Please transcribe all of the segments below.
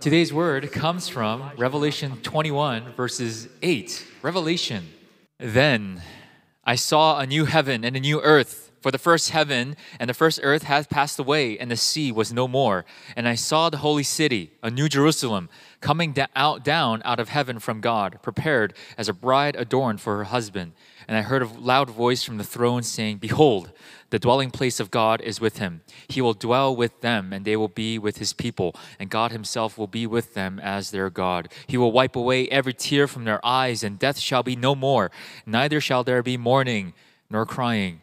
Today's word comes from Revelation 21, verses 8. Revelation. Then I saw a new heaven and a new earth. For the first heaven and the first earth had passed away, and the sea was no more. And I saw the holy city, a new Jerusalem, coming da- out, down out of heaven from God, prepared as a bride adorned for her husband. And I heard a loud voice from the throne saying, Behold, the dwelling place of God is with him. He will dwell with them, and they will be with his people, and God himself will be with them as their God. He will wipe away every tear from their eyes, and death shall be no more. Neither shall there be mourning, nor crying,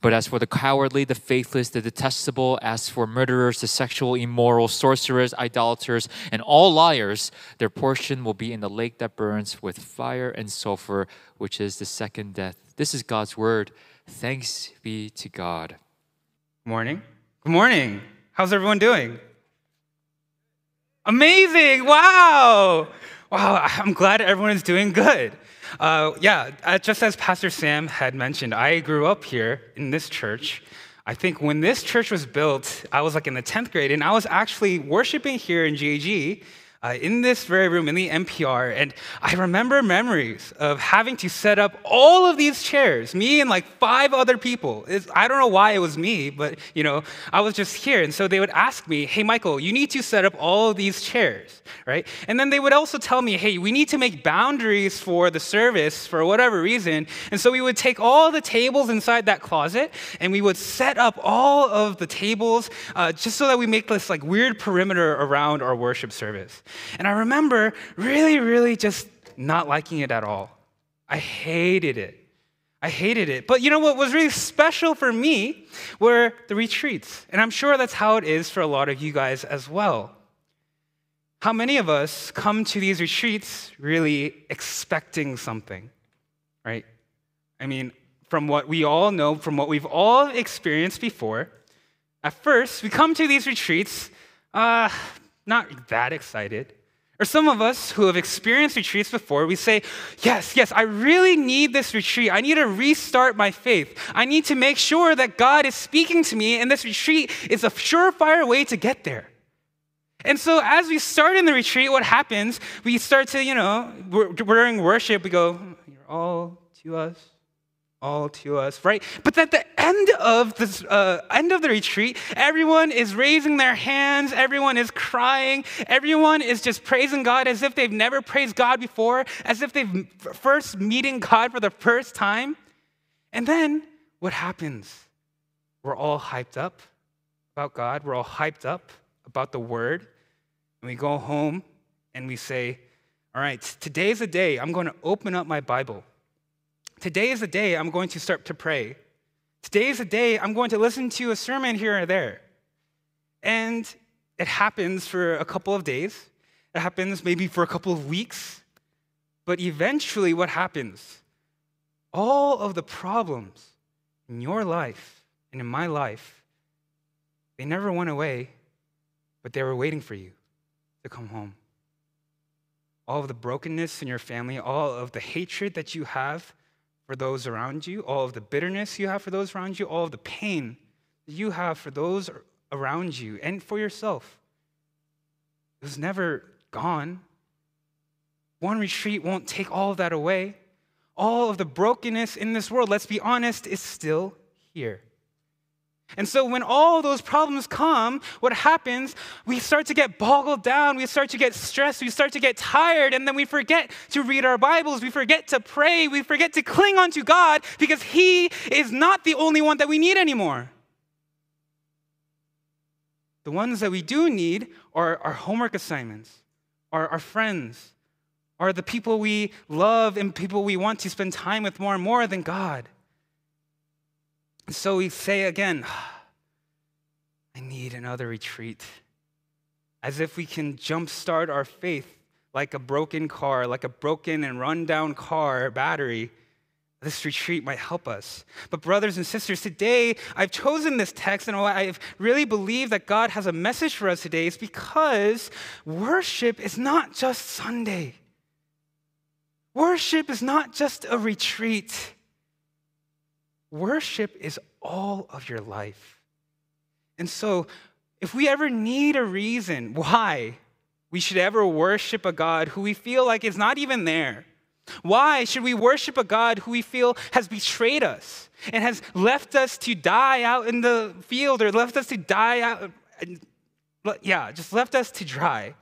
But as for the cowardly, the faithless, the detestable, as for murderers, the sexual, immoral, sorcerers, idolaters, and all liars, their portion will be in the lake that burns with fire and sulfur, which is the second death. This is God's word. Thanks be to God. Morning. Good morning. How's everyone doing? Amazing. Wow. Wow. I'm glad everyone is doing good. Uh, yeah, uh, just as Pastor Sam had mentioned, I grew up here in this church. I think when this church was built, I was like in the 10th grade, and I was actually worshiping here in GAG uh, in this very room, in the MPR, and I remember memories of having to set up all of these chairs, me and like five other people. It's, I don't know why it was me, but you know, I was just here. And so they would ask me, hey, Michael, you need to set up all of these chairs, right? And then they would also tell me, hey, we need to make boundaries for the service for whatever reason. And so we would take all the tables inside that closet and we would set up all of the tables uh, just so that we make this like weird perimeter around our worship service. And I remember really, really just not liking it at all. I hated it. I hated it. But you know what was really special for me were the retreats. And I'm sure that's how it is for a lot of you guys as well. How many of us come to these retreats really expecting something, right? I mean, from what we all know, from what we've all experienced before, at first, we come to these retreats uh, not that excited. Or some of us who have experienced retreats before, we say, Yes, yes, I really need this retreat. I need to restart my faith. I need to make sure that God is speaking to me, and this retreat is a surefire way to get there. And so, as we start in the retreat, what happens? We start to, you know, during worship, we go, You're all to us, all to us, right? But at the end of this uh, end of the retreat, everyone is raising their hands, everyone is crying, everyone is just praising God as if they've never praised God before, as if they've first meeting God for the first time. And then what happens? We're all hyped up about God. We're all hyped up about the Word, and we go home and we say, "All right, today's the day I'm going to open up my Bible." Today is the day I'm going to start to pray. Today is the day I'm going to listen to a sermon here or there. And it happens for a couple of days, it happens maybe for a couple of weeks. But eventually, what happens? All of the problems in your life and in my life, they never went away, but they were waiting for you to come home. All of the brokenness in your family, all of the hatred that you have for those around you, all of the bitterness you have for those around you, all of the pain you have for those around you and for yourself. It was never gone. One retreat won't take all of that away. All of the brokenness in this world, let's be honest, is still here. And so when all those problems come, what happens? We start to get boggled down, we start to get stressed, we start to get tired, and then we forget to read our Bibles, we forget to pray, we forget to cling onto God because He is not the only one that we need anymore. The ones that we do need are our homework assignments, are our friends, are the people we love and people we want to spend time with more and more than God. And so we say again, I need another retreat. as if we can jumpstart our faith like a broken car, like a broken and run down car battery. This retreat might help us. But, brothers and sisters, today I've chosen this text and I really believe that God has a message for us today is because worship is not just Sunday. Worship is not just a retreat. Worship is all of your life. And so, if we ever need a reason why we should ever worship a God who we feel like is not even there, why should we worship a God who we feel has betrayed us and has left us to die out in the field or left us to die out? Yeah, just left us to dry.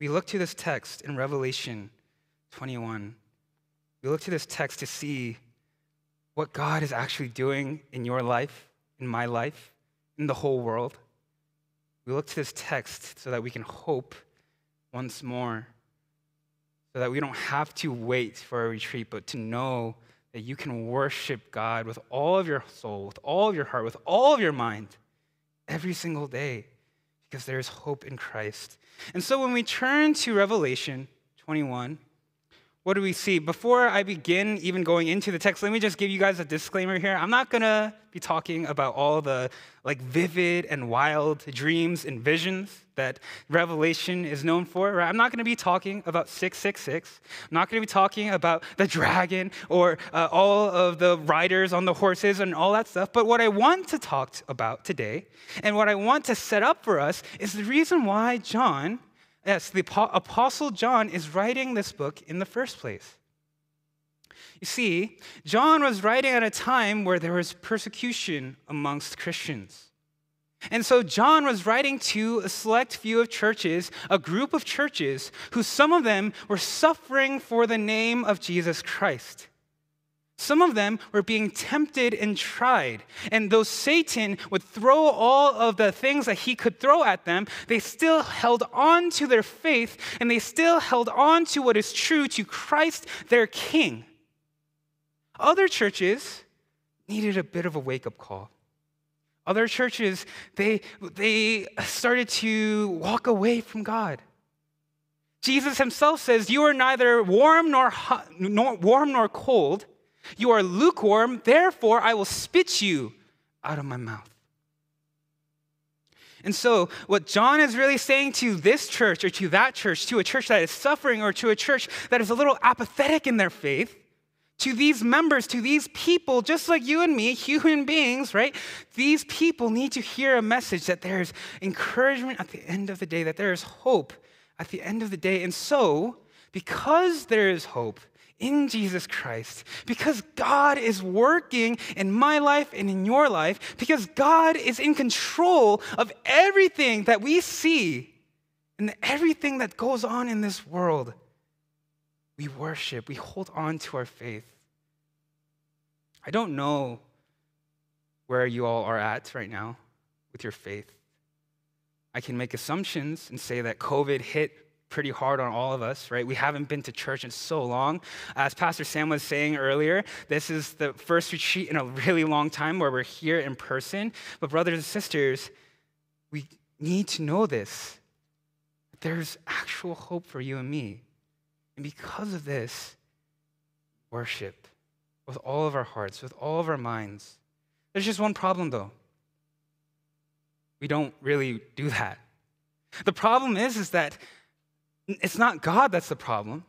We look to this text in Revelation 21. We look to this text to see what God is actually doing in your life, in my life, in the whole world. We look to this text so that we can hope once more, so that we don't have to wait for a retreat, but to know that you can worship God with all of your soul, with all of your heart, with all of your mind every single day, because there is hope in Christ. And so when we turn to Revelation 21, what do we see? Before I begin even going into the text, let me just give you guys a disclaimer here. I'm not gonna be talking about all the like vivid and wild dreams and visions that Revelation is known for. Right? I'm not gonna be talking about 666. I'm not gonna be talking about the dragon or uh, all of the riders on the horses and all that stuff. But what I want to talk about today and what I want to set up for us is the reason why John Yes, the Apostle John is writing this book in the first place. You see, John was writing at a time where there was persecution amongst Christians. And so John was writing to a select few of churches, a group of churches, who some of them were suffering for the name of Jesus Christ. Some of them were being tempted and tried. And though Satan would throw all of the things that he could throw at them, they still held on to their faith and they still held on to what is true to Christ, their King. Other churches needed a bit of a wake up call. Other churches, they, they started to walk away from God. Jesus himself says, You are neither warm nor, hot, nor warm nor cold. You are lukewarm, therefore I will spit you out of my mouth. And so, what John is really saying to this church or to that church, to a church that is suffering or to a church that is a little apathetic in their faith, to these members, to these people, just like you and me, human beings, right? These people need to hear a message that there's encouragement at the end of the day, that there is hope at the end of the day. And so, because there is hope, in Jesus Christ, because God is working in my life and in your life, because God is in control of everything that we see and everything that goes on in this world, we worship, we hold on to our faith. I don't know where you all are at right now with your faith. I can make assumptions and say that COVID hit pretty hard on all of us, right? We haven't been to church in so long. As Pastor Sam was saying earlier, this is the first retreat in a really long time where we're here in person. But, brothers and sisters, we need to know this. There's actual hope for you and me. And because of this, worship with all of our hearts, with all of our minds. There's just one problem, though. We don't really do that. The problem is, is that it's not God that's the problem.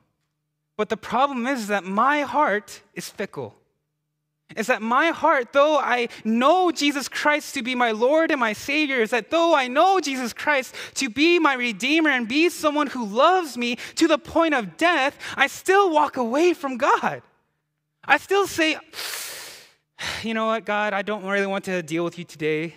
But the problem is that my heart is fickle. Is that my heart, though I know Jesus Christ to be my Lord and my Savior, is that though I know Jesus Christ to be my Redeemer and be someone who loves me to the point of death, I still walk away from God. I still say, you know what, God, I don't really want to deal with you today.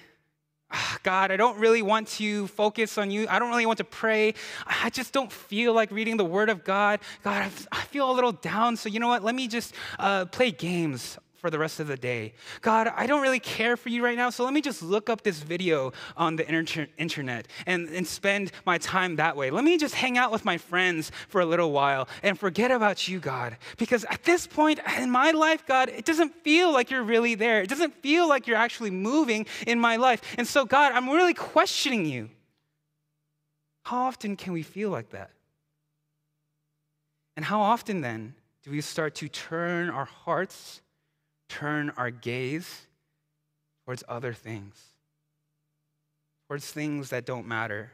God, I don't really want to focus on you. I don't really want to pray. I just don't feel like reading the Word of God. God, I feel a little down. So, you know what? Let me just uh, play games for the rest of the day. God, I don't really care for you right now, so let me just look up this video on the inter- internet and, and spend my time that way. Let me just hang out with my friends for a little while and forget about you, God. Because at this point in my life, God, it doesn't feel like you're really there. It doesn't feel like you're actually moving in my life. And so, God, I'm really questioning you. How often can we feel like that? And how often then do we start to turn our hearts, turn our gaze towards other things? Towards things that don't matter,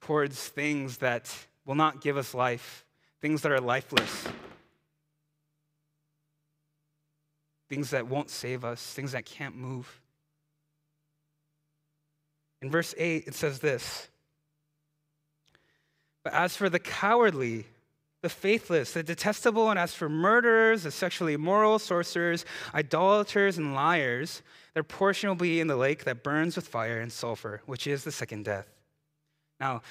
towards things that will not give us life, things that are lifeless, things that won't save us, things that can't move. In verse 8, it says this But as for the cowardly, the faithless, the detestable, and as for murderers, the sexually immoral, sorcerers, idolaters, and liars, their portion will be in the lake that burns with fire and sulfur, which is the second death. Now,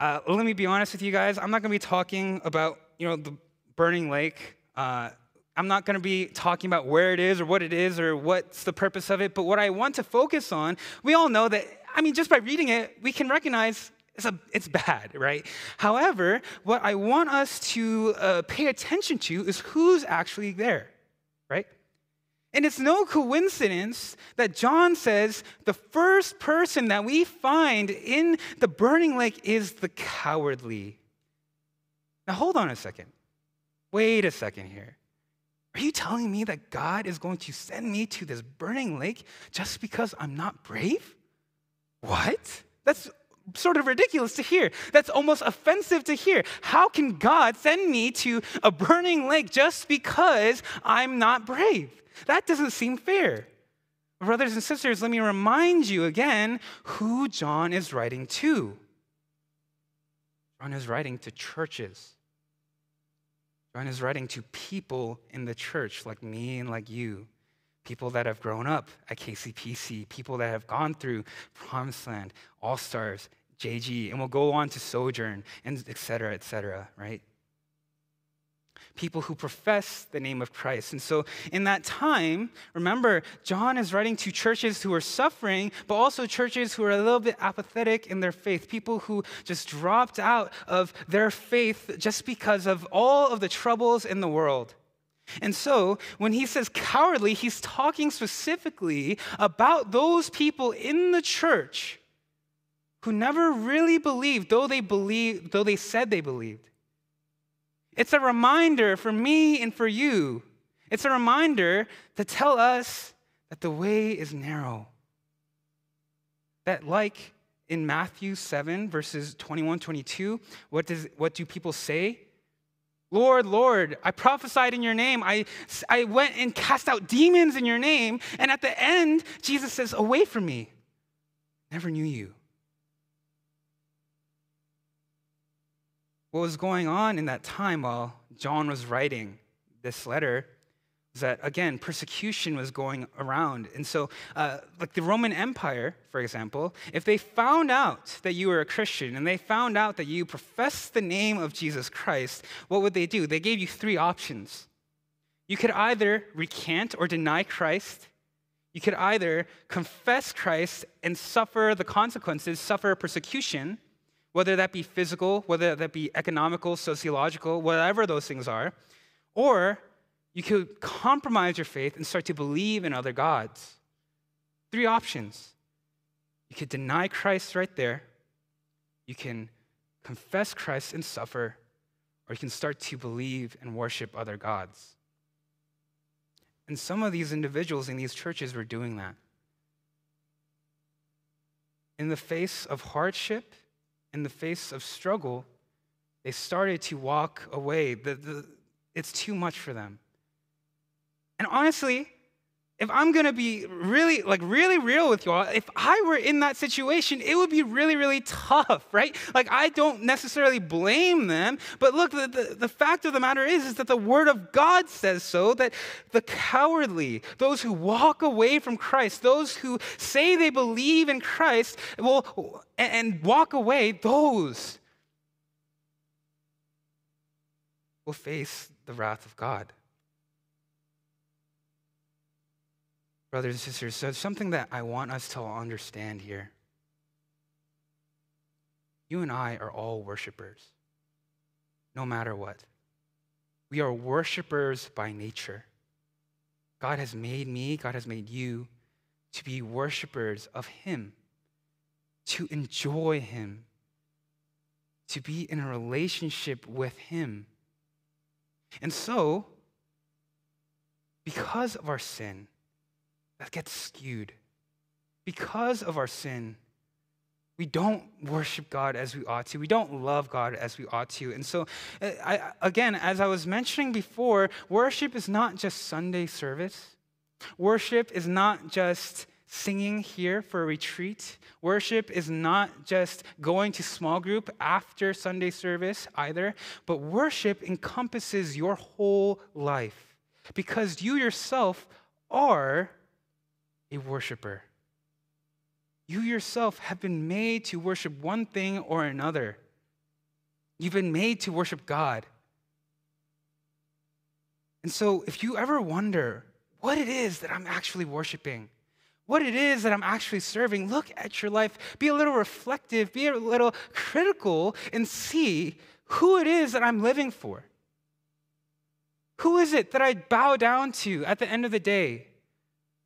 uh, let me be honest with you guys. I'm not going to be talking about you know the burning lake. Uh, I'm not going to be talking about where it is or what it is or what's the purpose of it. But what I want to focus on, we all know that. I mean, just by reading it, we can recognize it's, a, it's bad, right? However, what I want us to uh, pay attention to is who's actually there, right? And it's no coincidence that John says the first person that we find in the burning lake is the cowardly. Now, hold on a second. Wait a second here. Are you telling me that God is going to send me to this burning lake just because I'm not brave? What? That's sort of ridiculous to hear. That's almost offensive to hear. How can God send me to a burning lake just because I'm not brave? That doesn't seem fair. Brothers and sisters, let me remind you again who John is writing to. John is writing to churches. John is writing to people in the church like me and like you. People that have grown up at KCPC, people that have gone through Promised Land, All Stars, JG, and we'll go on to Sojourn, and et cetera, et cetera, right? people who profess the name of Christ. And so, in that time, remember, John is writing to churches who are suffering, but also churches who are a little bit apathetic in their faith, people who just dropped out of their faith just because of all of the troubles in the world. And so, when he says cowardly, he's talking specifically about those people in the church who never really believed, though they believed, though they said they believed. It's a reminder for me and for you. It's a reminder to tell us that the way is narrow. That, like in Matthew 7, verses 21 22, what, does, what do people say? Lord, Lord, I prophesied in your name. I, I went and cast out demons in your name. And at the end, Jesus says, Away from me. Never knew you. What was going on in that time while John was writing this letter was that, again, persecution was going around. And so, uh, like the Roman Empire, for example, if they found out that you were a Christian and they found out that you professed the name of Jesus Christ, what would they do? They gave you three options. You could either recant or deny Christ. You could either confess Christ and suffer the consequences, suffer persecution, whether that be physical, whether that be economical, sociological, whatever those things are, or you could compromise your faith and start to believe in other gods. Three options. You could deny Christ right there, you can confess Christ and suffer, or you can start to believe and worship other gods. And some of these individuals in these churches were doing that. In the face of hardship, in the face of struggle, they started to walk away. The, the, it's too much for them. And honestly, if I'm gonna be really, like, really real with you all, if I were in that situation, it would be really, really tough, right? Like, I don't necessarily blame them, but look, the, the, the, fact of the matter is, is that the Word of God says so that the cowardly, those who walk away from Christ, those who say they believe in Christ, will, and, and walk away, those will face the wrath of God. Brothers and sisters, so something that I want us to understand here. You and I are all worshipers, no matter what. We are worshipers by nature. God has made me, God has made you to be worshipers of Him, to enjoy Him, to be in a relationship with Him. And so, because of our sin, that gets skewed. Because of our sin, we don't worship God as we ought to. We don't love God as we ought to. And so, uh, I, again, as I was mentioning before, worship is not just Sunday service. Worship is not just singing here for a retreat. Worship is not just going to small group after Sunday service either, but worship encompasses your whole life because you yourself are a worshiper. You yourself have been made to worship one thing or another. You've been made to worship God. And so, if you ever wonder what it is that I'm actually worshiping, what it is that I'm actually serving, look at your life, be a little reflective, be a little critical, and see who it is that I'm living for. Who is it that I bow down to at the end of the day?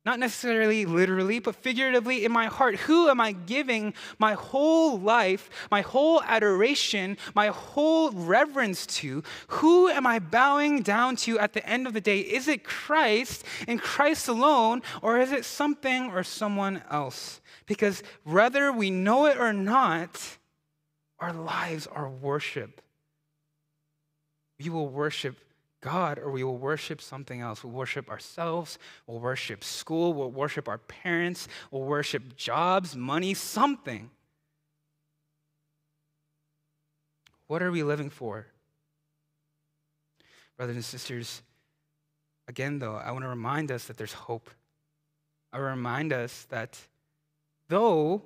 Not necessarily literally, but figuratively in my heart. Who am I giving my whole life, my whole adoration, my whole reverence to? Who am I bowing down to at the end of the day? Is it Christ and Christ alone, or is it something or someone else? Because whether we know it or not, our lives are worship. We will worship God or we will worship something else. We'll worship ourselves, we'll worship school, we'll worship our parents, we'll worship jobs, money, something. What are we living for? Brothers and sisters, again, though, I want to remind us that there's hope. I remind us that though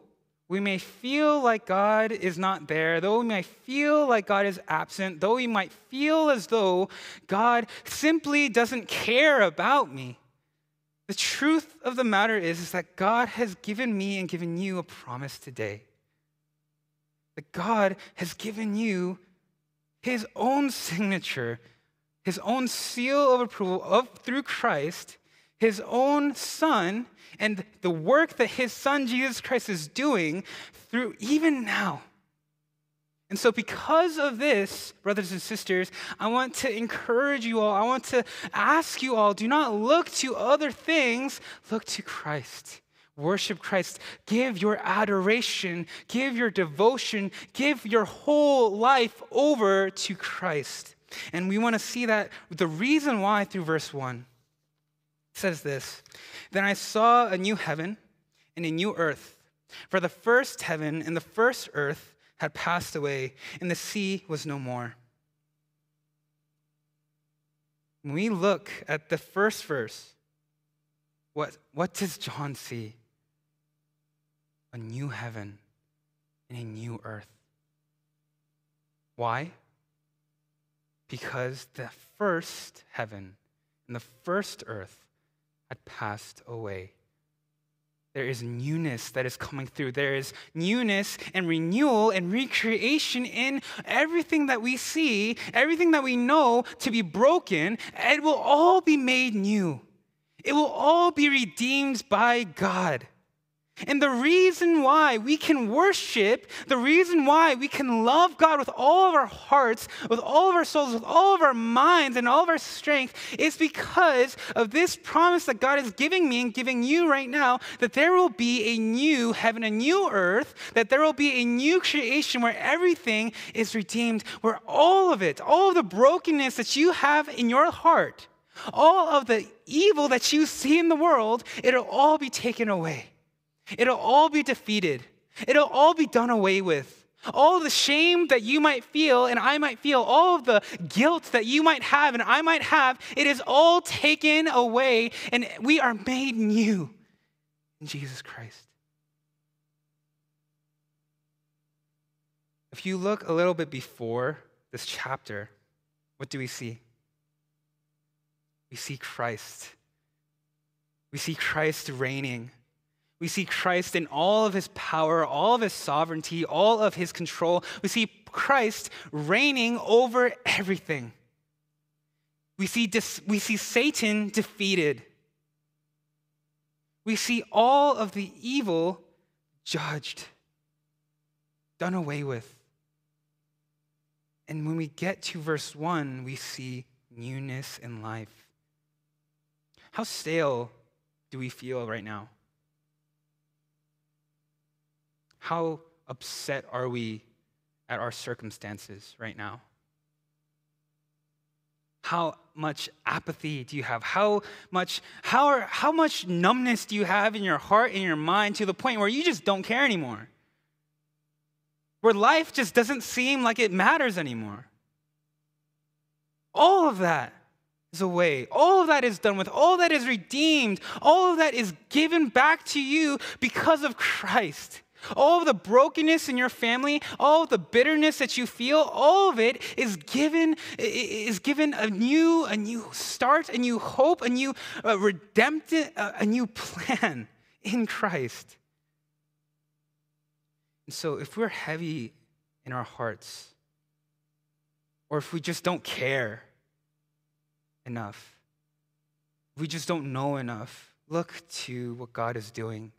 we may feel like God is not there, though we may feel like God is absent, though we might feel as though God simply doesn't care about me. The truth of the matter is, is that God has given me and given you a promise today. That God has given you his own signature, his own seal of approval of, through Christ, his own son and the work that his son Jesus Christ is doing through even now. And so, because of this, brothers and sisters, I want to encourage you all. I want to ask you all do not look to other things, look to Christ. Worship Christ. Give your adoration, give your devotion, give your whole life over to Christ. And we want to see that the reason why through verse 1 says this Then I saw a new heaven and a new earth. For the first heaven and the first earth had passed away, and the sea was no more. When we look at the first verse, what, what does John see? A new heaven and a new earth. Why? Because the first heaven and the first earth had passed away. There is newness that is coming through. There is newness and renewal and recreation in everything that we see, everything that we know to be broken. It will all be made new. It will all be redeemed by God. And the reason why we can worship, the reason why we can love God with all of our hearts, with all of our souls, with all of our minds, and all of our strength is because of this promise that God is giving me and giving you right now that there will be a new heaven, a new earth, that there will be a new creation where everything is redeemed, where all of it, all of the brokenness that you have in your heart, all of the evil that you see in the world, it'll all be taken away. It'll all be defeated. It'll all be done away with. All the shame that you might feel and I might feel, all of the guilt that you might have and I might have, it is all taken away and we are made new in Jesus Christ. If you look a little bit before this chapter, what do we see? We see Christ. We see Christ reigning. We see Christ in all of his power, all of his sovereignty, all of his control. We see Christ reigning over everything. We see, dis- we see Satan defeated. We see all of the evil judged, done away with. And when we get to verse 1, we see newness in life. How stale do we feel right now? How upset are we at our circumstances right now? How much apathy do you have? How much, how, are, how much numbness do you have in your heart and your mind to the point where you just don't care anymore? Where life just doesn't seem like it matters anymore. All of that is away. All of that is done with. All that is redeemed. All of that is given back to you because of Christ. All of the brokenness in your family, all of the bitterness that you feel, all of it is given is given a new a new start, a new hope, a new uh, redemptive, a new plan in Christ. And so, if we're heavy in our hearts, or if we just don't care enough, we just don't know enough, look to what God is doing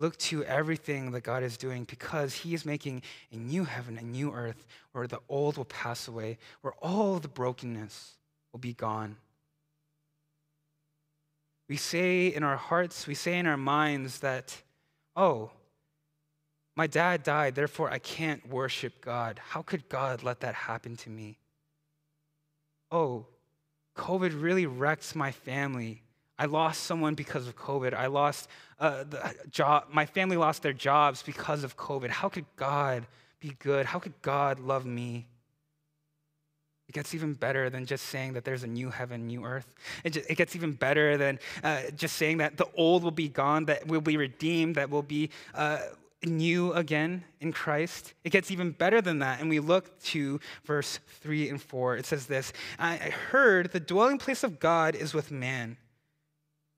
Look to everything that God is doing because He is making a new heaven, a new earth where the old will pass away, where all the brokenness will be gone. We say in our hearts, we say in our minds that, oh, my dad died, therefore I can't worship God. How could God let that happen to me? Oh, COVID really wrecked my family. I lost someone because of COVID. I lost uh, the job. My family lost their jobs because of COVID. How could God be good? How could God love me? It gets even better than just saying that there's a new heaven, new earth. It, just, it gets even better than uh, just saying that the old will be gone, that we'll be redeemed, that we'll be uh, new again in Christ. It gets even better than that. And we look to verse 3 and 4. It says this I heard the dwelling place of God is with man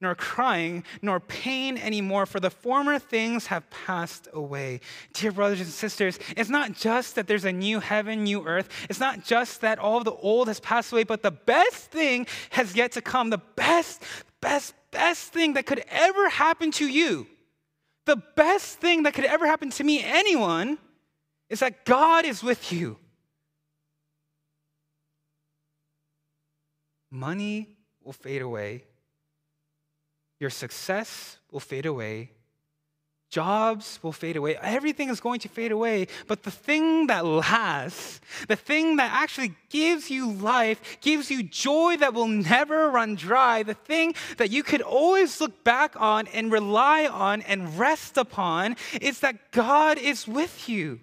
nor crying, nor pain anymore, for the former things have passed away. Dear brothers and sisters, it's not just that there's a new heaven, new earth. It's not just that all the old has passed away, but the best thing has yet to come. The best, best, best thing that could ever happen to you, the best thing that could ever happen to me, anyone, is that God is with you. Money will fade away your success will fade away. Jobs will fade away. Everything is going to fade away. But the thing that lasts, the thing that actually gives you life, gives you joy that will never run dry, the thing that you could always look back on and rely on and rest upon is that God is with you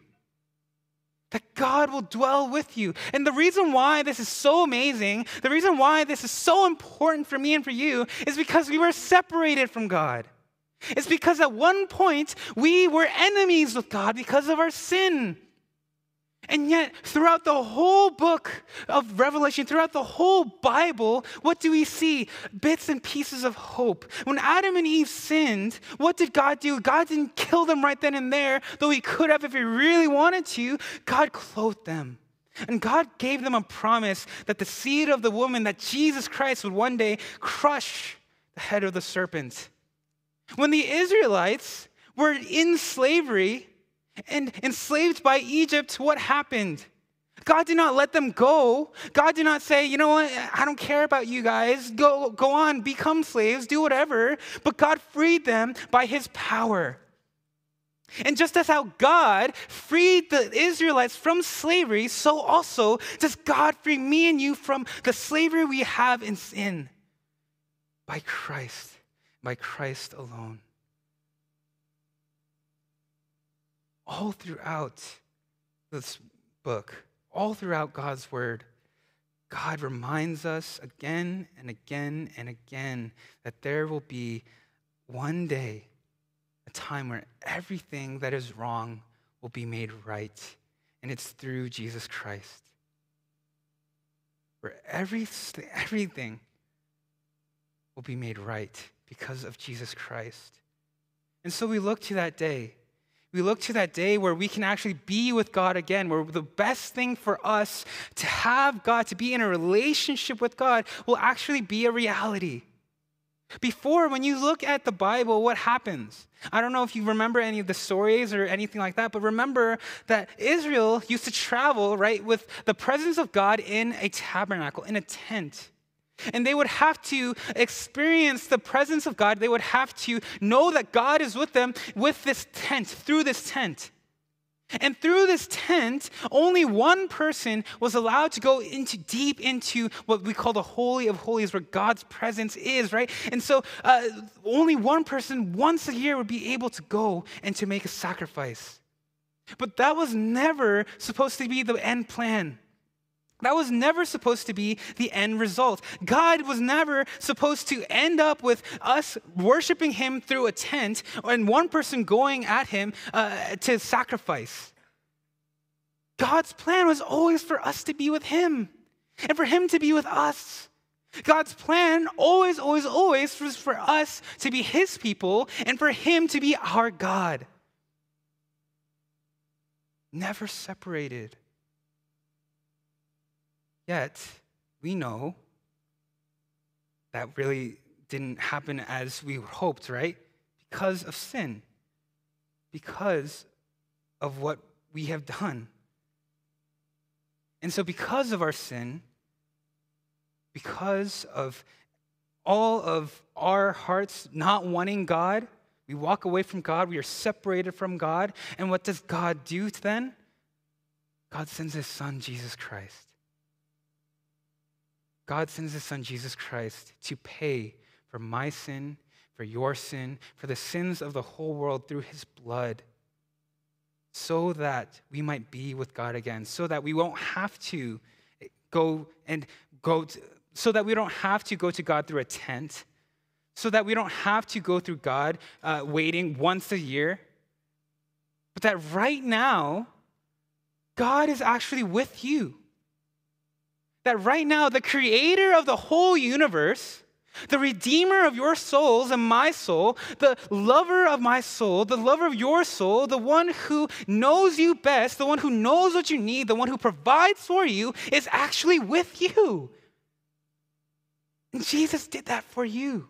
that God will dwell with you. And the reason why this is so amazing, the reason why this is so important for me and for you, is because we were separated from God. It's because at one point we were enemies with God because of our sin. And yet, throughout the whole book of Revelation, throughout the whole Bible, what do we see? Bits and pieces of hope. When Adam and Eve sinned, what did God do? God didn't kill them right then and there, though He could have if He really wanted to. God clothed them. And God gave them a promise that the seed of the woman, that Jesus Christ would one day crush the head of the serpent. When the Israelites were in slavery, and enslaved by Egypt, what happened? God did not let them go. God did not say, you know what, I don't care about you guys. Go, go on, become slaves, do whatever. But God freed them by his power. And just as how God freed the Israelites from slavery, so also does God free me and you from the slavery we have in sin by Christ, by Christ alone. All throughout this book, all throughout God's word, God reminds us again and again and again that there will be one day, a time where everything that is wrong will be made right. And it's through Jesus Christ. Where every, everything will be made right because of Jesus Christ. And so we look to that day We look to that day where we can actually be with God again, where the best thing for us to have God, to be in a relationship with God, will actually be a reality. Before, when you look at the Bible, what happens? I don't know if you remember any of the stories or anything like that, but remember that Israel used to travel, right, with the presence of God in a tabernacle, in a tent. And they would have to experience the presence of God. They would have to know that God is with them with this tent, through this tent. And through this tent, only one person was allowed to go into deep into what we call the Holy of Holies, where God's presence is, right? And so uh, only one person once a year would be able to go and to make a sacrifice. But that was never supposed to be the end plan. That was never supposed to be the end result. God was never supposed to end up with us worshiping Him through a tent and one person going at Him uh, to sacrifice. God's plan was always for us to be with Him and for Him to be with us. God's plan always, always, always was for us to be His people and for Him to be our God. Never separated. Yet, we know that really didn't happen as we hoped, right? Because of sin, because of what we have done. And so, because of our sin, because of all of our hearts not wanting God, we walk away from God, we are separated from God. And what does God do then? God sends his son, Jesus Christ. God sends his son, Jesus Christ, to pay for my sin, for your sin, for the sins of the whole world through his blood, so that we might be with God again, so that we won't have to go and go, to, so that we don't have to go to God through a tent, so that we don't have to go through God uh, waiting once a year, but that right now, God is actually with you that right now, the creator of the whole universe, the redeemer of your souls and my soul, the lover of my soul, the lover of your soul, the one who knows you best, the one who knows what you need, the one who provides for you, is actually with you. And Jesus did that for you.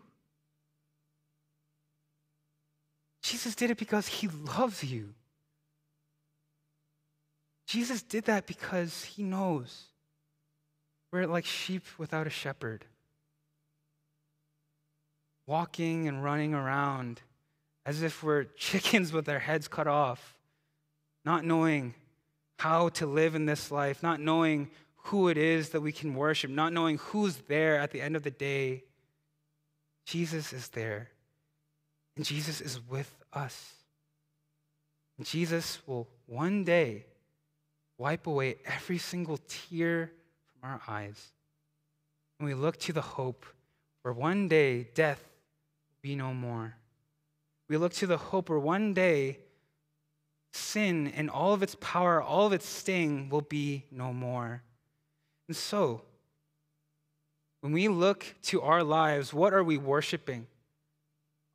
Jesus did it because he loves you. Jesus did that because he knows we're like sheep without a shepherd, walking and running around as if we're chickens with our heads cut off, not knowing how to live in this life, not knowing who it is that we can worship, not knowing who's there at the end of the day. Jesus is there, and Jesus is with us. And Jesus will one day wipe away every single tear our eyes. And we look to the hope where one day death will be no more. We look to the hope where one day sin and all of its power, all of its sting will be no more. And so, when we look to our lives, what are we worshiping?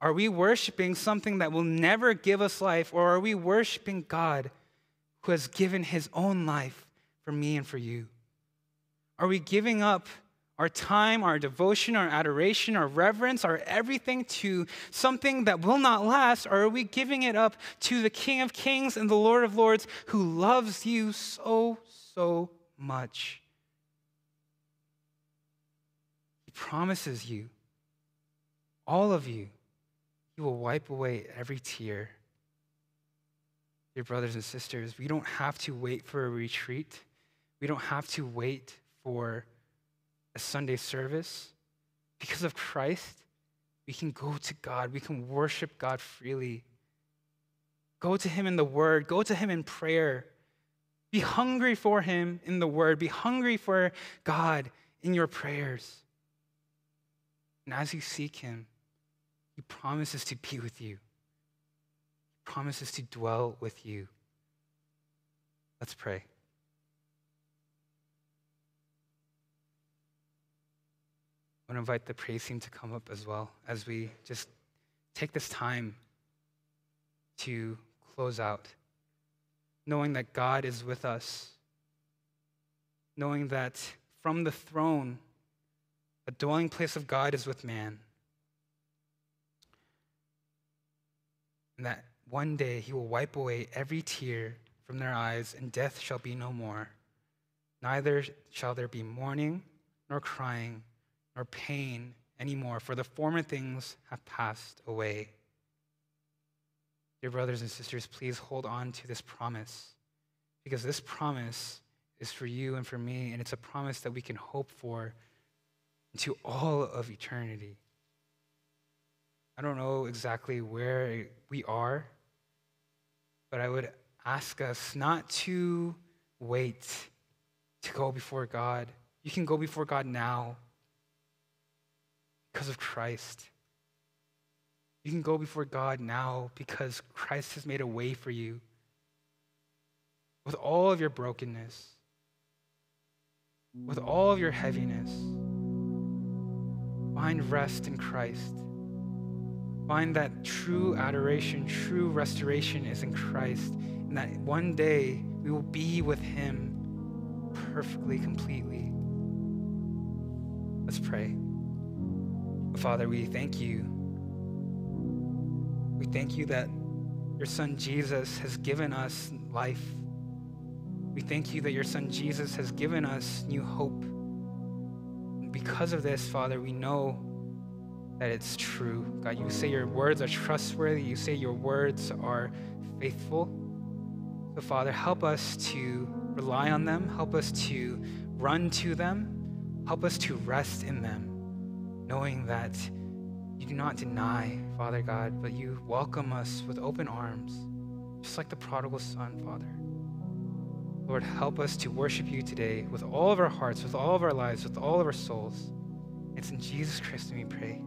Are we worshiping something that will never give us life, or are we worshiping God who has given his own life for me and for you? Are we giving up our time, our devotion, our adoration, our reverence, our everything to something that will not last? Or are we giving it up to the King of Kings and the Lord of Lords who loves you so, so much? He promises you, all of you, He will wipe away every tear. Dear brothers and sisters, we don't have to wait for a retreat. We don't have to wait for a Sunday service, because of Christ, we can go to God. We can worship God freely. Go to Him in the Word, go to Him in prayer. Be hungry for Him in the Word. Be hungry for God in your prayers. And as you seek Him, He promises to be with you, He promises to dwell with you. Let's pray. I want to invite the praise team to come up as well as we just take this time to close out, knowing that God is with us, knowing that from the throne, the dwelling place of God is with man. And that one day he will wipe away every tear from their eyes, and death shall be no more. Neither shall there be mourning, nor crying, nor pain anymore, for the former things have passed away. Dear brothers and sisters, please hold on to this promise, because this promise is for you and for me, and it's a promise that we can hope for into all of eternity. I don't know exactly where we are, but I would ask us not to wait to go before God. You can go before God now because of Christ. You can go before God now because Christ has made a way for you. With all of your brokenness, with all of your heaviness, find rest in Christ. Find that true adoration, true restoration is in Christ, and that one day we will be with Him perfectly, completely. Let's pray. Father, we thank you. We thank you that your Son Jesus has given us life. We thank you that your Son Jesus has given us new hope. And because of this, Father, we know that it's true. God, you say your words are trustworthy. You say your words are faithful. So, Father, help us to rely on them. Help us to run to them. Help us to rest in them, knowing that you do not deny, Father God, but you welcome us with open arms, just like the prodigal son, Father. Lord, help us to worship you today with all of our hearts, with all of our lives, with all of our souls. It's in Jesus Christ we pray.